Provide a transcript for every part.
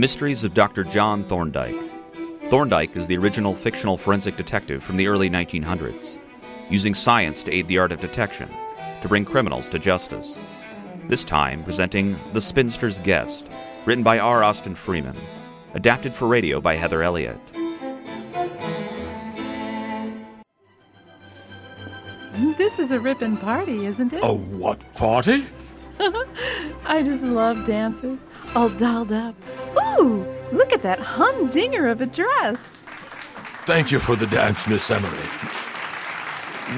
Mysteries of Dr. John Thorndyke. Thorndyke is the original fictional forensic detective from the early 1900s, using science to aid the art of detection to bring criminals to justice. This time presenting The Spinster's Guest, written by R. Austin Freeman, adapted for radio by Heather Elliott. This is a ripping party, isn't it? A what party? I just love dancers, all dolled up. Ooh, look at that humdinger of a dress. Thank you for the dance, Miss Emery.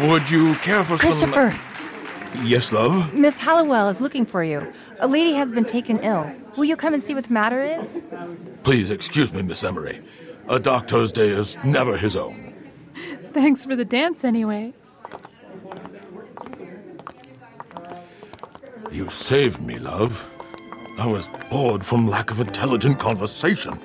Would you care for Christopher, some. Yes, love? Miss Hallowell is looking for you. A lady has been taken ill. Will you come and see what the matter is? Please excuse me, Miss Emery. A doctor's day is never his own. Thanks for the dance, anyway. You saved me, love. I was bored from lack of intelligent conversation.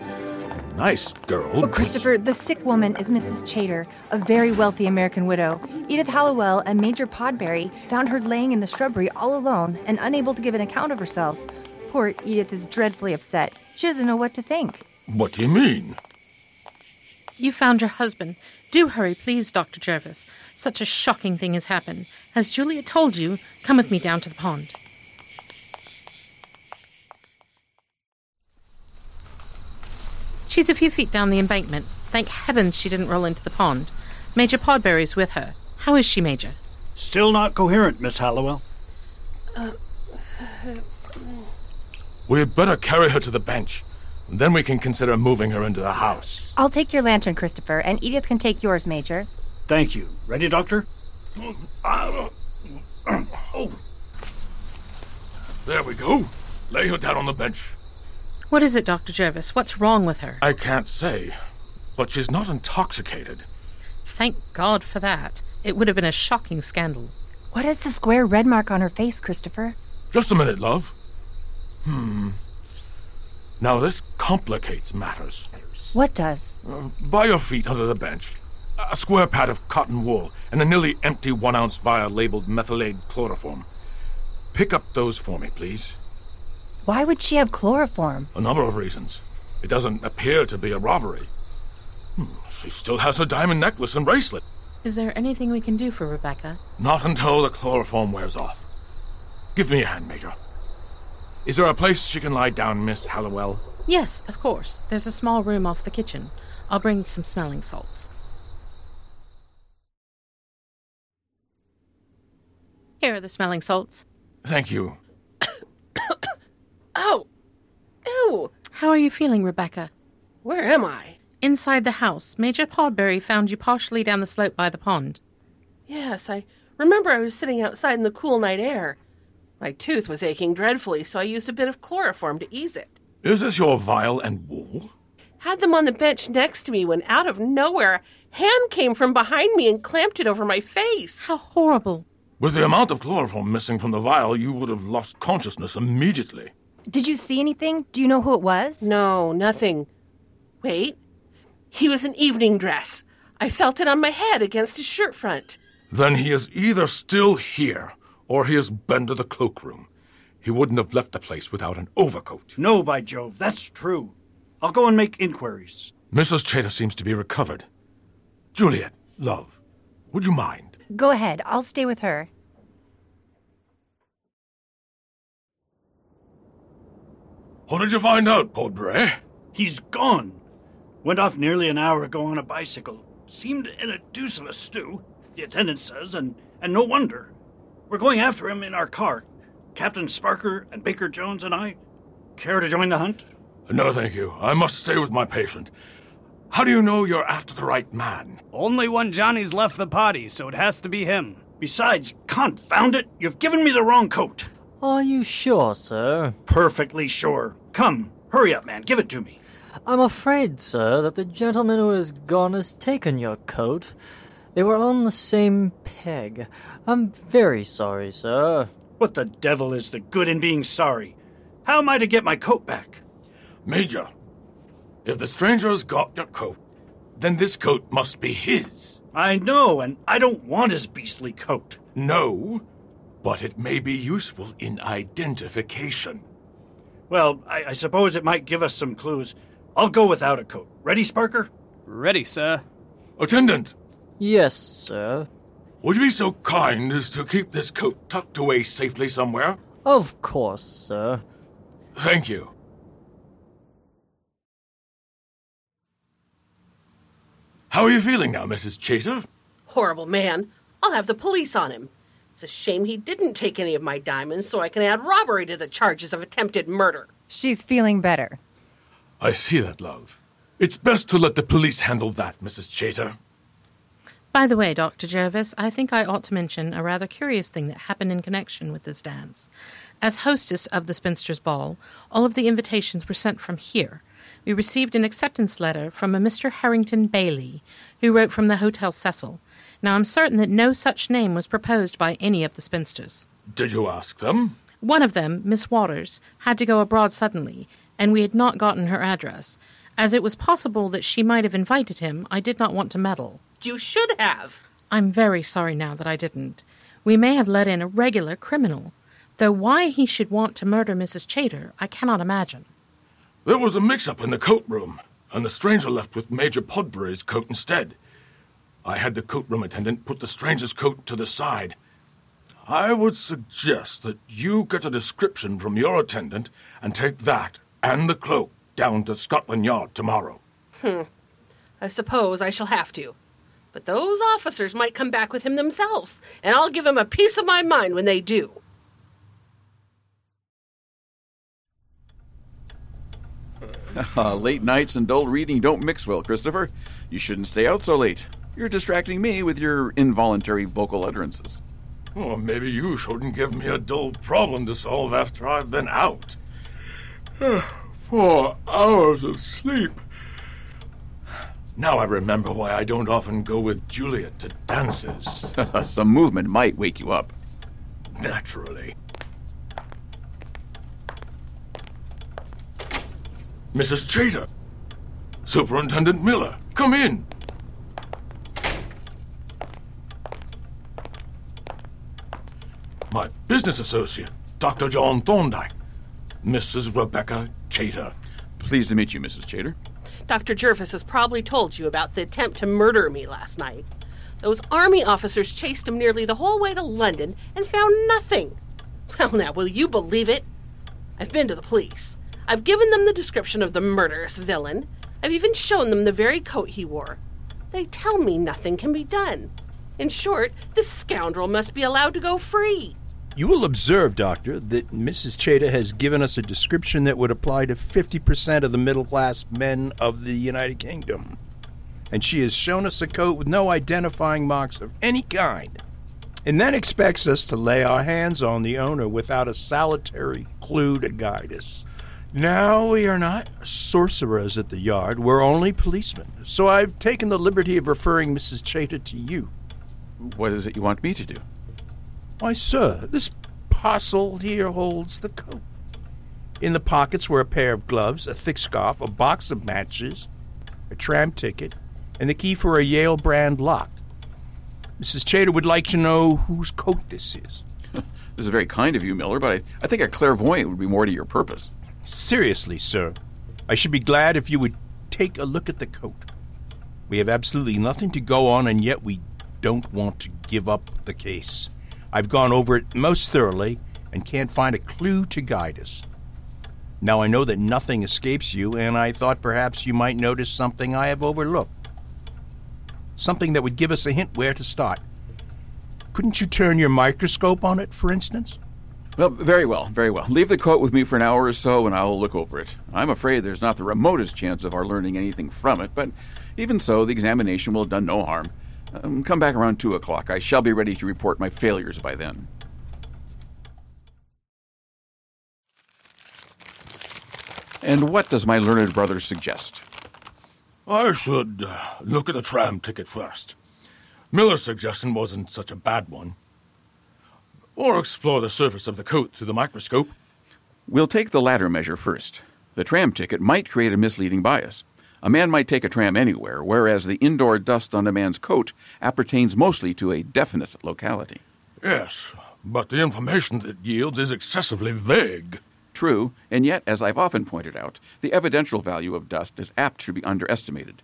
Nice girl. Oh, Christopher, the sick woman is Mrs. Chater, a very wealthy American widow. Edith Hallowell and Major Podbury found her laying in the shrubbery all alone and unable to give an account of herself. Poor Edith is dreadfully upset. She doesn't know what to think. What do you mean? You found your husband. Do hurry, please, Dr. Jervis. Such a shocking thing has happened. Has Julia told you? Come with me down to the pond. She's a few feet down the embankment. Thank heavens she didn't roll into the pond. Major Podbury's with her. How is she, Major? Still not coherent, Miss Hallowell. Uh, We'd better carry her to the bench. Then we can consider moving her into the house. I'll take your lantern, Christopher, and Edith can take yours, Major. Thank you. Ready, Doctor? Oh. There we go. Lay her down on the bench. What is it, Dr. Jervis? What's wrong with her? I can't say, but she's not intoxicated. Thank God for that. It would have been a shocking scandal. What is the square red mark on her face, Christopher? Just a minute, love. Hmm. Now this complicates matters. What does? Uh, by your feet under the bench, a square pad of cotton wool and a nearly empty one ounce vial labeled methylate chloroform. Pick up those for me, please. Why would she have chloroform? A number of reasons. It doesn't appear to be a robbery. Hmm, She still has her diamond necklace and bracelet. Is there anything we can do for Rebecca? Not until the chloroform wears off. Give me a hand, Major. Is there a place she can lie down, Miss Hallowell? Yes, of course. There's a small room off the kitchen. I'll bring some smelling salts. Here are the smelling salts. Thank you. Oh! Ew! How are you feeling, Rebecca? Where am I? Inside the house, Major Podbury found you partially down the slope by the pond. Yes, I remember I was sitting outside in the cool night air. My tooth was aching dreadfully, so I used a bit of chloroform to ease it. Is this your vial and wool? Had them on the bench next to me when out of nowhere a hand came from behind me and clamped it over my face. How horrible. With the amount of chloroform missing from the vial, you would have lost consciousness immediately. Did you see anything? Do you know who it was? No, nothing. Wait. He was in evening dress. I felt it on my head against his shirt front. Then he is either still here, or he has been to the cloakroom. He wouldn't have left the place without an overcoat. No, by Jove, that's true. I'll go and make inquiries. Mrs. Chater seems to be recovered. Juliet, love, would you mind? Go ahead. I'll stay with her. What did you find out, Podbury? He's gone. Went off nearly an hour ago on a bicycle. Seemed in a deuce of a stew, the attendant says, and, and no wonder. We're going after him in our car. Captain Sparker and Baker Jones and I. Care to join the hunt? No, thank you. I must stay with my patient. How do you know you're after the right man? Only one Johnny's left the party, so it has to be him. Besides, confound it, you've given me the wrong coat. Are you sure, sir? Perfectly sure. Come, hurry up, man, give it to me. I'm afraid, sir, that the gentleman who has gone has taken your coat. They were on the same peg. I'm very sorry, sir. What the devil is the good in being sorry? How am I to get my coat back? Major, if the stranger has got your coat, then this coat must be his. I know, and I don't want his beastly coat. No, but it may be useful in identification. Well, I, I suppose it might give us some clues. I'll go without a coat. Ready, Sparker? Ready, sir. Attendant, Yes, sir. would you be so kind as to keep this coat tucked away safely somewhere? Of course, sir. Thank you. How are you feeling now, Mrs. Chater? Horrible man. I'll have the police on him. It's a shame he didn't take any of my diamonds so I can add robbery to the charges of attempted murder. She's feeling better. I see that, love. It's best to let the police handle that, Mrs. Chater. By the way, Dr. Jervis, I think I ought to mention a rather curious thing that happened in connection with this dance. As hostess of the Spinsters' Ball, all of the invitations were sent from here. We received an acceptance letter from a Mr. Harrington Bailey, who wrote from the Hotel Cecil. Now, I'm certain that no such name was proposed by any of the spinsters. Did you ask them? One of them, Miss Waters, had to go abroad suddenly, and we had not gotten her address. As it was possible that she might have invited him, I did not want to meddle. You should have. I'm very sorry now that I didn't. We may have let in a regular criminal, though why he should want to murder Mrs. Chater, I cannot imagine. There was a mix up in the coat room, and the stranger left with Major Podbury's coat instead. I had the coat room attendant put the stranger's coat to the side. I would suggest that you get a description from your attendant and take that and the cloak down to Scotland Yard tomorrow. Hmm. I suppose I shall have to. But those officers might come back with him themselves, and I'll give him a piece of my mind when they do. Uh, late nights and dull reading don't mix well, Christopher. You shouldn't stay out so late. You're distracting me with your involuntary vocal utterances. Oh, maybe you shouldn't give me a dull problem to solve after I've been out. Four hours of sleep. Now I remember why I don't often go with Juliet to dances. Some movement might wake you up. Naturally. Mrs. Chater. Superintendent Miller, come in. My business associate, Dr. John Thorndyke. Mrs. Rebecca Chater. Pleased to meet you, Mrs. Chater. Dr. Jervis has probably told you about the attempt to murder me last night. Those army officers chased him nearly the whole way to London and found nothing. Well, now, will you believe it? I've been to the police. I've given them the description of the murderous villain. I've even shown them the very coat he wore. They tell me nothing can be done. In short, this scoundrel must be allowed to go free. You will observe, Doctor, that Mrs. Chater has given us a description that would apply to 50% of the middle class men of the United Kingdom. And she has shown us a coat with no identifying marks of any kind. And then expects us to lay our hands on the owner without a solitary clue to guide us. Now, we are not sorcerers at the yard, we're only policemen. So I've taken the liberty of referring Mrs. Chater to you. What is it you want me to do? Why, sir, this parcel here holds the coat. In the pockets were a pair of gloves, a thick scarf, a box of matches, a tram ticket, and the key for a Yale brand lock. Mrs. Chater would like to know whose coat this is. This is very kind of you, Miller, but I, I think a clairvoyant would be more to your purpose. Seriously, sir, I should be glad if you would take a look at the coat. We have absolutely nothing to go on, and yet we don't want to give up the case. I've gone over it most thoroughly and can't find a clue to guide us. Now I know that nothing escapes you, and I thought perhaps you might notice something I have overlooked. Something that would give us a hint where to start. Couldn't you turn your microscope on it, for instance? Well, very well, very well. Leave the coat with me for an hour or so, and I'll look over it. I'm afraid there's not the remotest chance of our learning anything from it, but even so, the examination will have done no harm. Um, come back around two o'clock. I shall be ready to report my failures by then. And what does my learned brother suggest? I should uh, look at the tram ticket first. Miller's suggestion wasn't such a bad one. Or explore the surface of the coat through the microscope. We'll take the latter measure first. The tram ticket might create a misleading bias. A man might take a tram anywhere, whereas the indoor dust on a man's coat appertains mostly to a definite locality. Yes, but the information it yields is excessively vague. True, and yet, as I've often pointed out, the evidential value of dust is apt to be underestimated.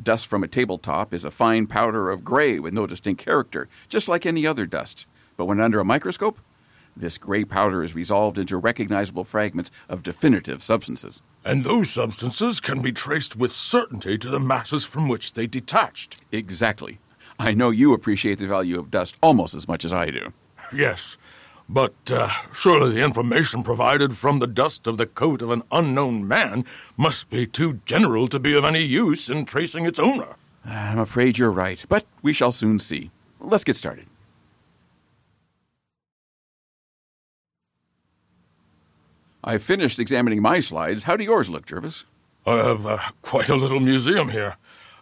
Dust from a tabletop is a fine powder of gray with no distinct character, just like any other dust. But when under a microscope, this gray powder is resolved into recognizable fragments of definitive substances. And those substances can be traced with certainty to the masses from which they detached. Exactly. I know you appreciate the value of dust almost as much as I do. Yes, but uh, surely the information provided from the dust of the coat of an unknown man must be too general to be of any use in tracing its owner. I'm afraid you're right, but we shall soon see. Let's get started. I've finished examining my slides. How do yours look, Jervis? I have uh, quite a little museum here.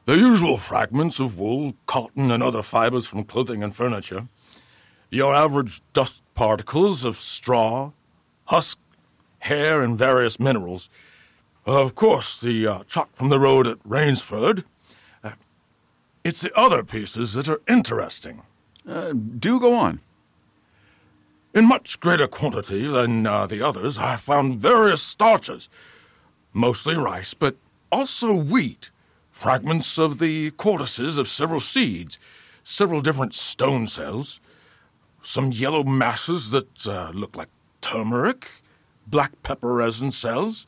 The usual fragments of wool, cotton, and other fibers from clothing and furniture. Your average dust particles of straw, husk, hair, and various minerals. Of course, the uh, chalk from the road at Rainsford. Uh, it's the other pieces that are interesting. Uh, do go on. In much greater quantity than uh, the others, I found various starches, mostly rice, but also wheat, fragments of the cortices of several seeds, several different stone cells, some yellow masses that uh, look like turmeric, black pepper resin cells,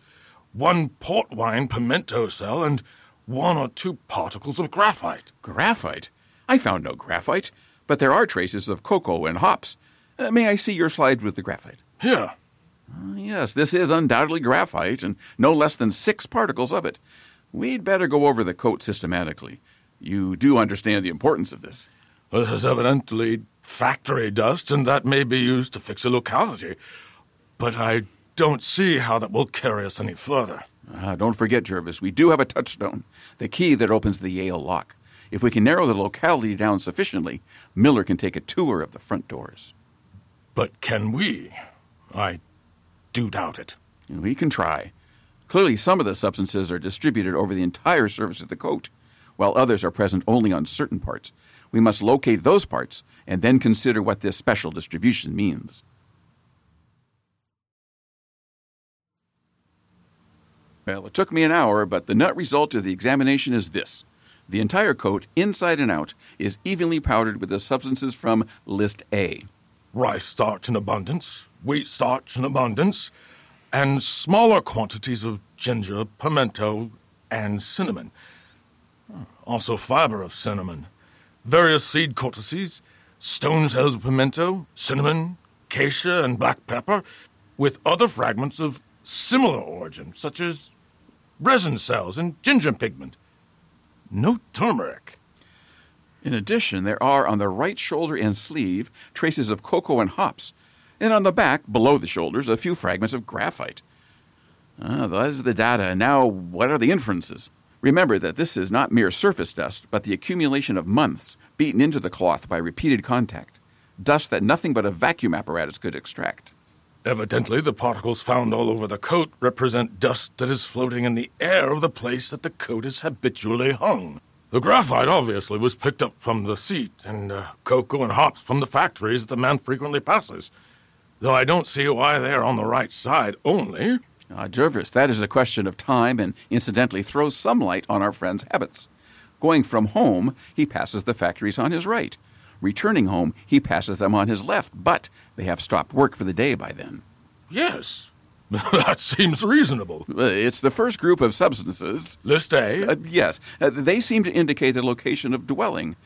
one port wine pimento cell, and one or two particles of graphite. Graphite? I found no graphite, but there are traces of cocoa and hops. Uh, may I see your slide with the graphite? Here. Uh, yes, this is undoubtedly graphite, and no less than six particles of it. We'd better go over the coat systematically. You do understand the importance of this. This is evidently factory dust, and that may be used to fix a locality. But I don't see how that will carry us any further. Ah, don't forget, Jervis, we do have a touchstone, the key that opens the Yale lock. If we can narrow the locality down sufficiently, Miller can take a tour of the front doors. But can we? I do doubt it. We can try. Clearly, some of the substances are distributed over the entire surface of the coat, while others are present only on certain parts. We must locate those parts and then consider what this special distribution means. Well, it took me an hour, but the net result of the examination is this. The entire coat, inside and out, is evenly powdered with the substances from List A rice starch in abundance, wheat starch in abundance, and smaller quantities of ginger, pimento, and cinnamon. Hmm, also, fiber of cinnamon, various seed cortices, stone cells of pimento, cinnamon, acacia, and black pepper, with other fragments of similar origin, such as resin cells and ginger pigment. No turmeric. In addition, there are on the right shoulder and sleeve traces of cocoa and hops, and on the back, below the shoulders, a few fragments of graphite. Ah, that is the data, now what are the inferences? Remember that this is not mere surface dust, but the accumulation of months beaten into the cloth by repeated contact. Dust that nothing but a vacuum apparatus could extract. Evidently, the particles found all over the coat represent dust that is floating in the air of the place that the coat is habitually hung. The graphite obviously was picked up from the seat, and uh, cocoa and hops from the factories that the man frequently passes. Though I don't see why they are on the right side only. Ah, Jervis, that is a question of time and incidentally throws some light on our friend's habits. Going from home, he passes the factories on his right. Returning home, he passes them on his left, but they have stopped work for the day by then. Yes, that seems reasonable. Uh, It's the first group of substances. List A? Uh, yes. Uh, they seem to indicate the location of dwelling.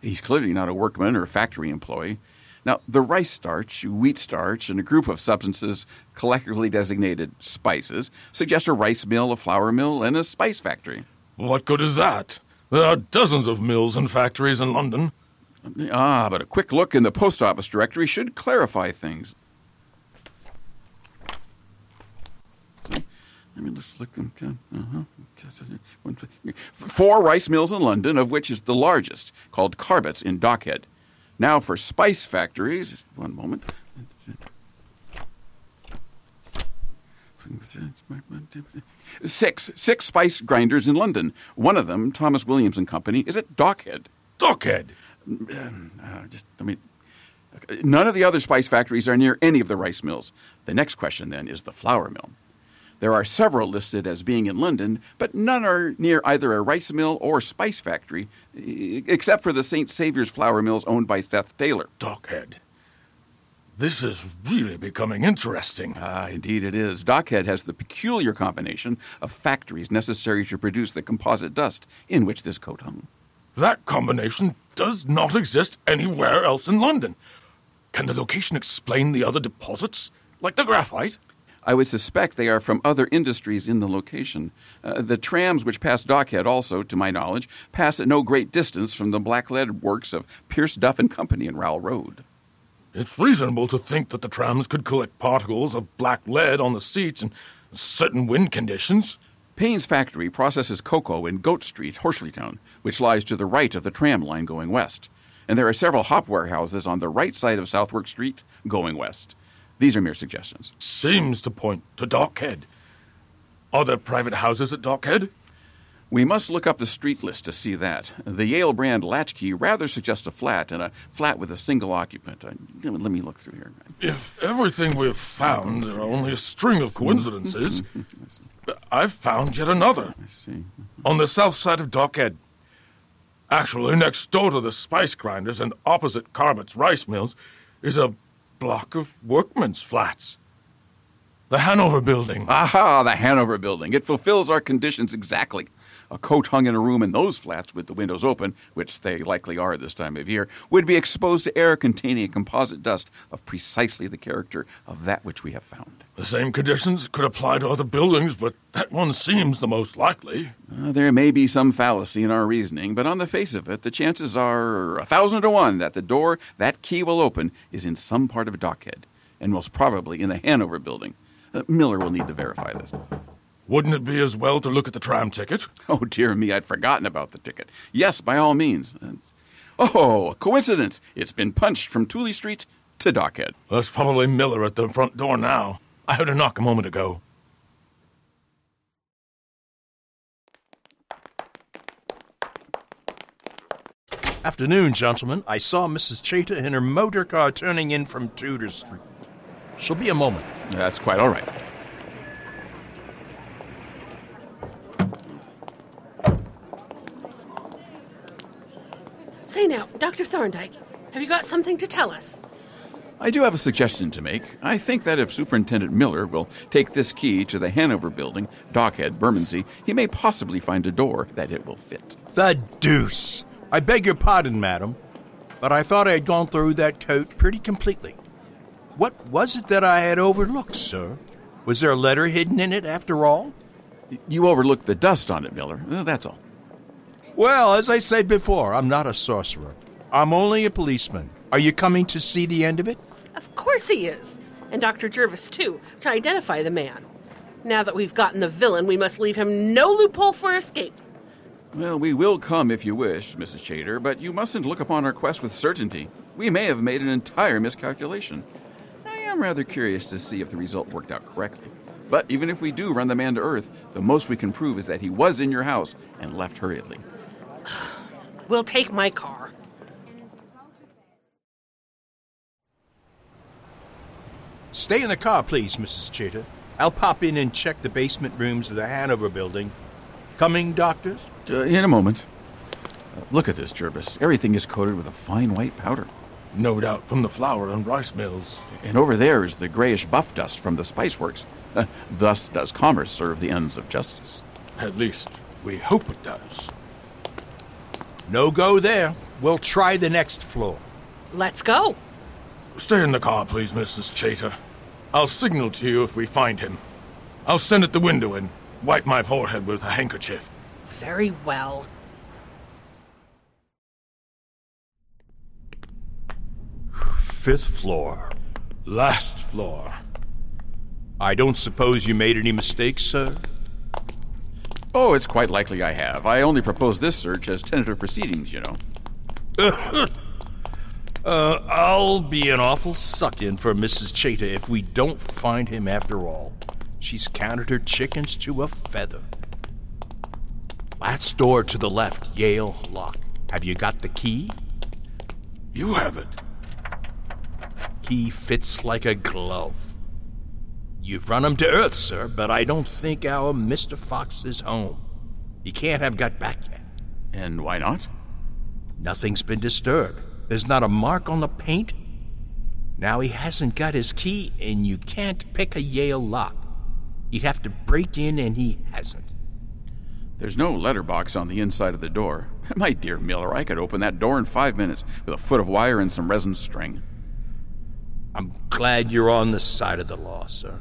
He's clearly not a workman or a factory employee. Now, the rice starch, wheat starch, and a group of substances collectively designated spices suggest a rice mill, a flour mill, and a spice factory. What good is that? There are dozens of mills and factories in London. Ah, but a quick look in the post office directory should clarify things. I mean, let's look. Uh-huh. Four rice mills in London, of which is the largest, called Carbets in Dockhead. Now for spice factories. Just one moment. Six. Six spice grinders in London. One of them, Thomas Williams and Company, is at Dockhead. Dockhead? Uh, just, I mean, None of the other spice factories are near any of the rice mills. The next question, then, is the flour mill. There are several listed as being in London, but none are near either a rice mill or spice factory, except for the St. Saviour's flour mills owned by Seth Taylor. Dockhead. This is really becoming interesting. Ah, indeed it is. Dockhead has the peculiar combination of factories necessary to produce the composite dust in which this coat hung. That combination does not exist anywhere else in London. Can the location explain the other deposits, like the graphite? I would suspect they are from other industries in the location. Uh, the trams which pass Dockhead also, to my knowledge, pass at no great distance from the blacklead works of Pierce Duff and Company in Rowell Road. It's reasonable to think that the trams could collect particles of black lead on the seats in certain wind conditions. Payne's factory processes cocoa in Goat Street, Horsleydown, which lies to the right of the tram line going west. And there are several hop warehouses on the right side of Southwark Street going west. These are mere suggestions. Seems to point to Dockhead. Are there private houses at Dockhead? We must look up the street list to see that. The Yale brand latchkey rather suggests a flat, and a flat with a single occupant. Uh, let me look through here. If everything we've found are only a string of coincidences, I've found yet another. I see. On the south side of Dockhead. Actually, next door to the spice grinders and opposite Carbott's rice mills is a block of workmen's flats. The Hanover building. Aha, the Hanover building. It fulfills our conditions exactly. A coat hung in a room in those flats with the windows open, which they likely are this time of year, would be exposed to air containing a composite dust of precisely the character of that which we have found. The same conditions could apply to other buildings, but that one seems the most likely. Uh, there may be some fallacy in our reasoning, but on the face of it, the chances are a thousand to one that the door that key will open is in some part of Dockhead, and most probably in the Hanover building. Uh, Miller will need to verify this. Wouldn't it be as well to look at the tram ticket? Oh, dear me, I'd forgotten about the ticket. Yes, by all means. Uh, Oh, a coincidence. It's been punched from Tooley Street to Dockhead. That's probably Miller at the front door now. I heard a knock a moment ago. Afternoon, gentlemen. I saw Mrs. Chater in her motor car turning in from Tudor Street. She'll be a moment. That's quite all right. Say now, Dr. Thorndyke, have you got something to tell us? I do have a suggestion to make. I think that if Superintendent Miller will take this key to the Hanover building, Dockhead, Bermondsey, he may possibly find a door that it will fit. The deuce! I beg your pardon, madam, but I thought I had gone through that coat pretty completely. What was it that I had overlooked, sir? Was there a letter hidden in it after all? You overlooked the dust on it, Miller. Uh, That's all. Well, as I said before, I'm not a sorcerer. I'm only a policeman. Are you coming to see the end of it? Of course he is. And Dr. Jervis, too, to identify the man. Now that we've gotten the villain, we must leave him no loophole for escape. Well, we will come if you wish, Mrs. Chater, but you mustn't look upon our quest with certainty. We may have made an entire miscalculation. I am rather curious to see if the result worked out correctly. But even if we do run the man to earth, the most we can prove is that he was in your house and left hurriedly. We'll take my car. Stay in the car, please, Mrs. Chater. I'll pop in and check the basement rooms of the Hanover building. Coming, doctors? Uh, in a moment. Uh, look at this, Jervis. Everything is coated with a fine white powder. No doubt from the flour and rice mills. And over there is the grayish buff dust from the spice works. Thus does commerce serve the ends of justice. At least, we hope it does. No go there. We'll try the next floor. Let's go. Stay in the car, please, Mrs. Chater. I'll signal to you if we find him. I'll stand at the window and wipe my forehead with a handkerchief. Very well. Fifth floor. Last floor. I don't suppose you made any mistakes, sir? Oh, it's quite likely I have. I only proposed this search as tentative proceedings, you know. Uh, I'll be an awful suck in for Mrs. Chater if we don't find him after all. She's counted her chickens to a feather. Last door to the left, Yale lock. Have you got the key? You have it. He fits like a glove. You've run him to earth, sir, but I don't think our Mr. Fox is home. He can't have got back yet. And why not? Nothing's been disturbed. There's not a mark on the paint. Now he hasn't got his key, and you can't pick a Yale lock. He'd have to break in, and he hasn't. There's no letterbox on the inside of the door. My dear Miller, I could open that door in five minutes with a foot of wire and some resin string. I'm glad you're on the side of the law, sir.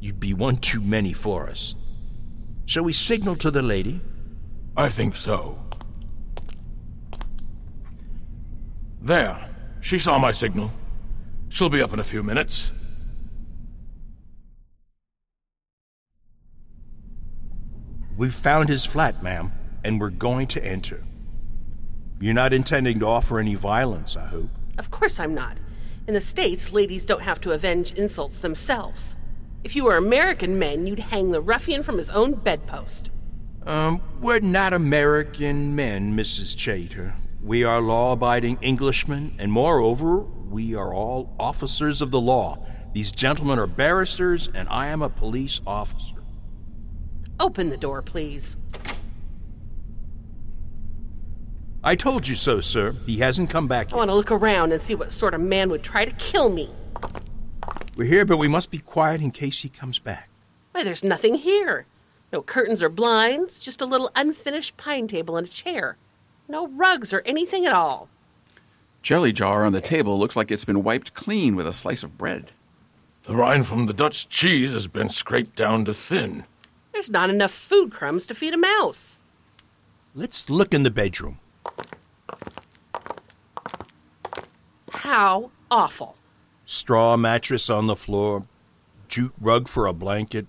You'd be one too many for us. Shall we signal to the lady? I think so. There. She saw my signal. She'll be up in a few minutes. We've found his flat, ma'am, and we're going to enter. You're not intending to offer any violence, I hope. Of course I'm not. In the States, ladies don't have to avenge insults themselves. If you were American men, you'd hang the ruffian from his own bedpost. Um, we're not American men, Mrs. Chater. We are law abiding Englishmen, and moreover, we are all officers of the law. These gentlemen are barristers, and I am a police officer. Open the door, please. I told you so, sir. He hasn't come back yet. I want to look around and see what sort of man would try to kill me. We're here, but we must be quiet in case he comes back. Why, there's nothing here. No curtains or blinds, just a little unfinished pine table and a chair. No rugs or anything at all. Jelly jar on the table looks like it's been wiped clean with a slice of bread. The rind from the Dutch cheese has been scraped down to thin. There's not enough food crumbs to feed a mouse. Let's look in the bedroom. How awful. Straw mattress on the floor, jute rug for a blanket,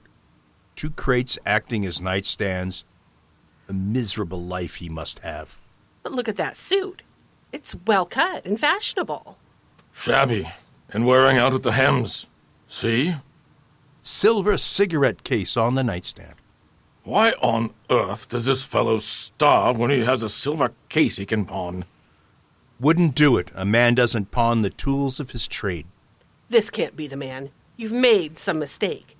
two crates acting as nightstands. A miserable life he must have. But look at that suit. It's well cut and fashionable. Shabby and wearing out at the hems. See? Silver cigarette case on the nightstand. Why on earth does this fellow starve when he has a silver case he can pawn? Wouldn't do it. A man doesn't pawn the tools of his trade. This can't be the man. You've made some mistake.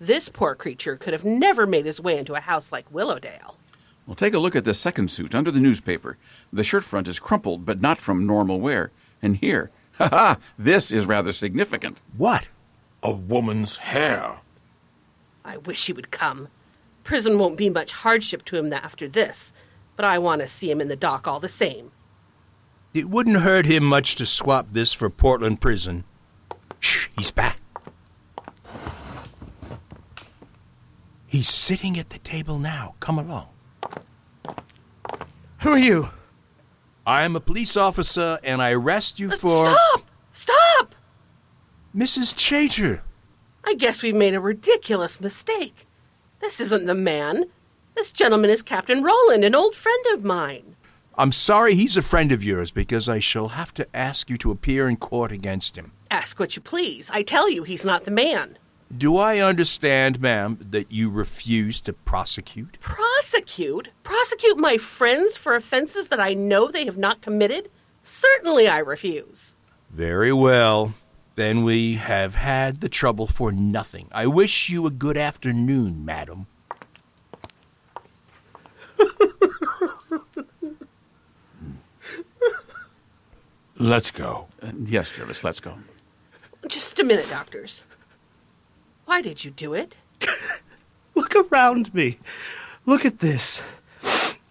This poor creature could have never made his way into a house like Willowdale. Well, take a look at this second suit under the newspaper. The shirt front is crumpled, but not from normal wear. And here, ha ha, this is rather significant. What? A woman's hair. I wish he would come. Prison won't be much hardship to him after this, but I want to see him in the dock all the same. It wouldn't hurt him much to swap this for Portland prison. Shh, he's back. He's sitting at the table now. Come along. Who are you? I am a police officer, and I arrest you uh, for. Stop! Stop! Mrs. Chater. I guess we've made a ridiculous mistake. This isn't the man. This gentleman is Captain Roland, an old friend of mine. I'm sorry he's a friend of yours because I shall have to ask you to appear in court against him. Ask what you please. I tell you, he's not the man. Do I understand, ma'am, that you refuse to prosecute? Prosecute? Prosecute my friends for offenses that I know they have not committed? Certainly I refuse. Very well. Then we have had the trouble for nothing. I wish you a good afternoon, madam. Let's go. Uh, yes, Jervis, let's go. Just a minute, doctors. Why did you do it? Look around me. Look at this.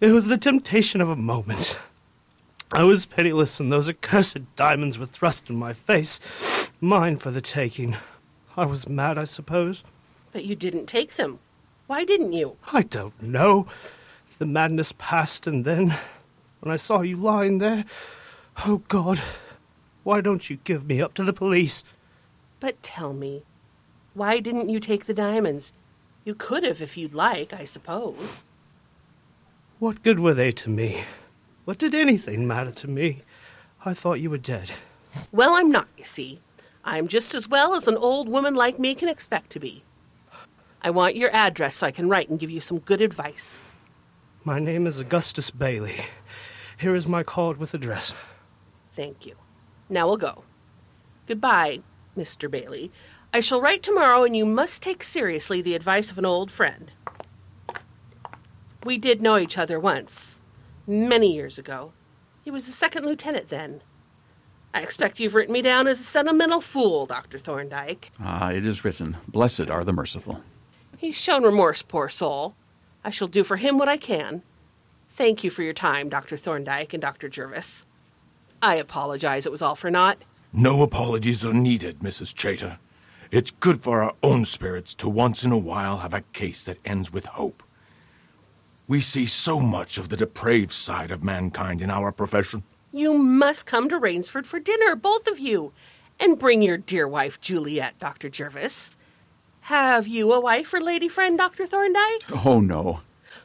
It was the temptation of a moment. I was penniless, and those accursed diamonds were thrust in my face. Mine for the taking. I was mad, I suppose. But you didn't take them. Why didn't you? I don't know. The madness passed, and then, when I saw you lying there, oh God, why don't you give me up to the police? But tell me, why didn't you take the diamonds? You could have if you'd like, I suppose. What good were they to me? What did anything matter to me? I thought you were dead. Well, I'm not, you see. I'm just as well as an old woman like me can expect to be. I want your address so I can write and give you some good advice. My name is Augustus Bailey. Here is my card with address. Thank you. Now we'll go. Goodbye, Mr. Bailey. I shall write tomorrow, and you must take seriously the advice of an old friend. We did know each other once, many years ago. He was a second lieutenant then. I expect you've written me down as a sentimental fool, Dr. Thorndyke. Ah, it is written, Blessed are the merciful. He's shown remorse, poor soul. I shall do for him what I can. Thank you for your time, Dr. Thorndyke and Dr. Jervis. I apologize, it was all for naught. No apologies are needed, Mrs. Chater. It's good for our own spirits to once in a while have a case that ends with hope. We see so much of the depraved side of mankind in our profession. You must come to Rainsford for dinner, both of you, and bring your dear wife, Juliet, Dr. Jervis. Have you a wife or lady friend, Dr. Thorndyke? Oh, no.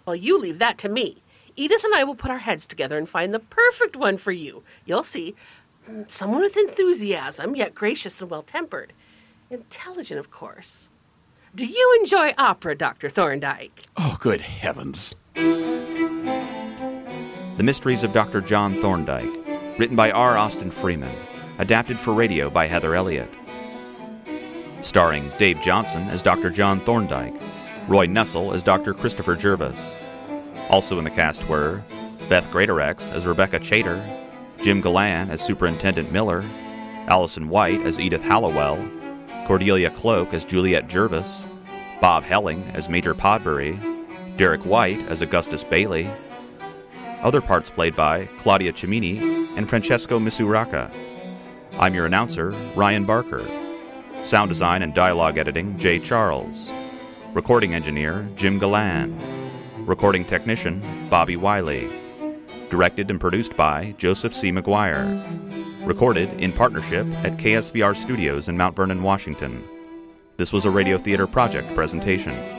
Well, you leave that to me. Edith and I will put our heads together and find the perfect one for you. You'll see. Someone with enthusiasm, yet gracious and well tempered. Intelligent, of course. Do you enjoy opera, Dr. Thorndyke? Oh, good heavens. The Mysteries of Dr. John Thorndyke, written by R. Austin Freeman, adapted for radio by Heather Elliott. Starring Dave Johnson as Dr. John Thorndyke, Roy Nessel as Dr. Christopher Jervis. Also in the cast were Beth Greatorex as Rebecca Chater, Jim Galan as Superintendent Miller, Allison White as Edith Hallowell, Cordelia Cloak as Juliet Jervis, Bob Helling as Major Podbury, Derek White as Augustus Bailey. Other parts played by Claudia Cimini and Francesco Misuraka. I'm your announcer, Ryan Barker. Sound design and dialogue editing, Jay Charles. Recording engineer, Jim Galan. Recording technician, Bobby Wiley. Directed and produced by Joseph C. McGuire. Recorded in partnership at KSVR Studios in Mount Vernon, Washington. This was a Radio Theater Project presentation.